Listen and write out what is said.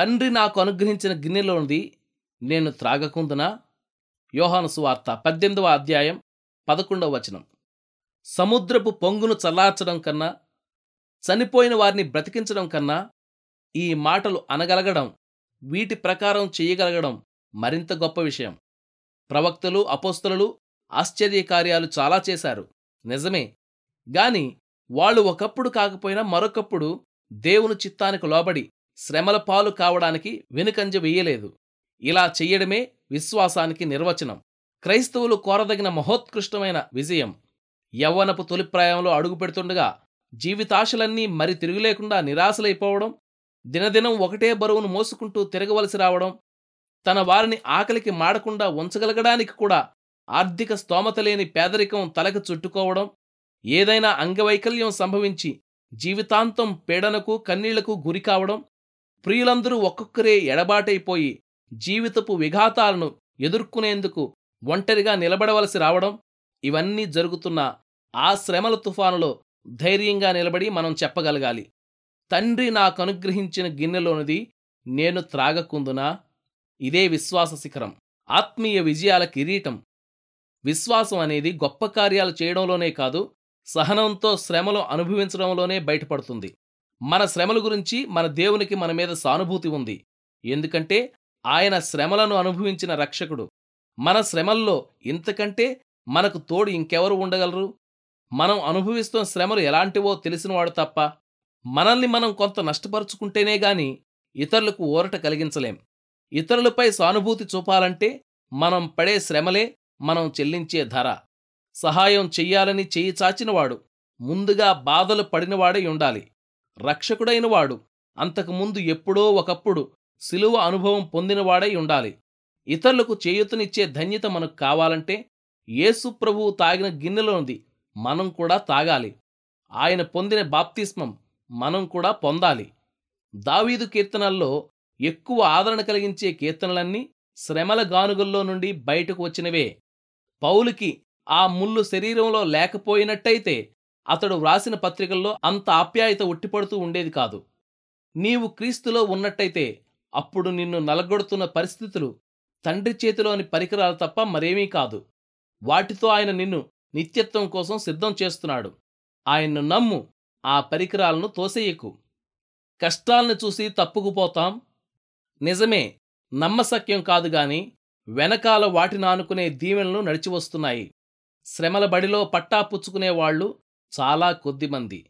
తండ్రి నాకు అనుగ్రహించిన గిన్నెలోనిది నేను త్రాగకుందునా యోహాను సువార్త పద్దెనిమిదవ అధ్యాయం పదకొండవ వచనం. సముద్రపు పొంగును చల్లార్చడం కన్నా చనిపోయిన వారిని బ్రతికించడం కన్నా ఈ మాటలు అనగలగడం వీటి ప్రకారం చేయగలగడం మరింత గొప్ప విషయం. ప్రవక్తలు అపోస్తలు ఆశ్చర్యకార్యాలు చాలా చేశారు. నిజమే. గాని వాళ్ళు ఒకప్పుడు కాకపోయినా మరొకప్పుడు దేవుని చిత్తానికి లోబడి శ్రమల పాలు కావడానికి వెనుకంజ వెయ్యలేదు ఇలా చెయ్యడమే విశ్వాసానికి నిర్వచనం. క్రైస్తవులు కోరదగిన మహోత్కృష్టమైన విజయం. యవ్వనపు తొలిప్రాయంలో అడుగుపెడుతుండగా జీవితాశలన్నీ మరి తిరుగులేకుండా నిరాశలైపోవడం దినదినం ఒకటే బరువును మోసుకుంటూ తిరగవలసి రావడం తన వారిని ఆకలికి మాడకుండా ఉంచగలగడానికి కూడా ఆర్థిక స్తోమత లేని పేదరికం తలకు చుట్టుకోవడం ఏదైనా అంగవైకల్యం సంభవించి జీవితాంతం పీడనకు కన్నీళ్ళకు గురికావడం ప్రియులందరూ ఒక్కొక్కరే ఎడబాటైపోయి జీవితపు విఘాతాలను ఎదుర్కొనేందుకు ఒంటరిగా నిలబడవలసి రావడం ఇవన్నీ జరుగుతున్న ఆ శ్రమల తుఫానులో ధైర్యంగా నిలబడి మనం చెప్పగలగాలి. తండ్రి నాకు అనుగ్రహించిన గిన్నెలోనిది నేను త్రాగకుందునా? ఇదే విశ్వాస శిఖరం ఆత్మీయ విజయాల కిరీటం. విశ్వాసం అనేది గొప్ప కార్యాలు చేయడంలోనే కాదు సహనంతో శ్రమలు అనుభవించడంలోనే బయటపడుతుంది. మన శ్రమల గురించి మన దేవునికి మన మీద సానుభూతి ఉంది. ఎందుకంటే ఆయన శ్రమలను అనుభవించిన రక్షకుడు. మన శ్రమల్లో ఇంతకంటే మనకు తోడు ఇంకెవరు ఉండగలరు? మనం అనుభవిస్తున్న శ్రమలు ఎలాంటివో తెలిసినవాడు తప్ప మనల్ని మనం కొంత నష్టపరుచుకుంటేనే గాని ఇతరులకు ఊరట కలిగించలేం. ఇతరులపై సానుభూతి చూపాలంటే మనం పడే శ్రమలే మనం చెల్లించే ధర. సహాయం చెయ్యాలని చెయ్యి చాచినవాడు ముందుగా బాధలు పడినవాడై ఉండాలి. రక్షకుడైనవాడు. అంతకుముందు ఎప్పుడో ఒకప్పుడు సిలువ అనుభవం పొందినవాడై ఉండాలి. ఇతరులకు చేయూతనిచ్చే ధన్యత మనకు కావాలంటే యేసు ప్రభువు తాగిన గిన్నెలోనిది మనం కూడా తాగాలి. ఆయన పొందిన బాప్తిస్మం మనం కూడా పొందాలి. దావీదు కీర్తనల్లో ఎక్కువ ఆదరణ కలిగించే కీర్తనలన్నీ శ్రమల గానుగల్లో నుండి బయటకు వచ్చినవే. పౌలుకి ఆ ముళ్ళు శరీరంలో లేకపోయినట్టయితే అతడు వ్రాసిన పత్రికల్లో అంత ఆప్యాయత ఉట్టిపడుతూ ఉండేది కాదు. నీవు క్రీస్తులో ఉన్నట్టయితే అప్పుడు నిన్ను నలగొడుతున్న పరిస్థితులు తండ్రి చేతిలోని పరికరాలు తప్ప మరేమీ కాదు. వాటితో ఆయన నిన్ను నిత్యత్వం కోసం సిద్ధం చేస్తున్నాడు. ఆయన్ను నమ్ము ఆ పరికరాలను తోసేయకు. కష్టాలను చూసి తప్పుకుపోతాం. నిజమే నమ్మసక్యం కాదు గాని వెనకాల వాటినానుకునే దీవెనలు నడిచివస్తున్నాయి. శ్రమల బడిలో పట్టా పుచ్చుకునేవాళ్ళు చాలా కొద్దిమంది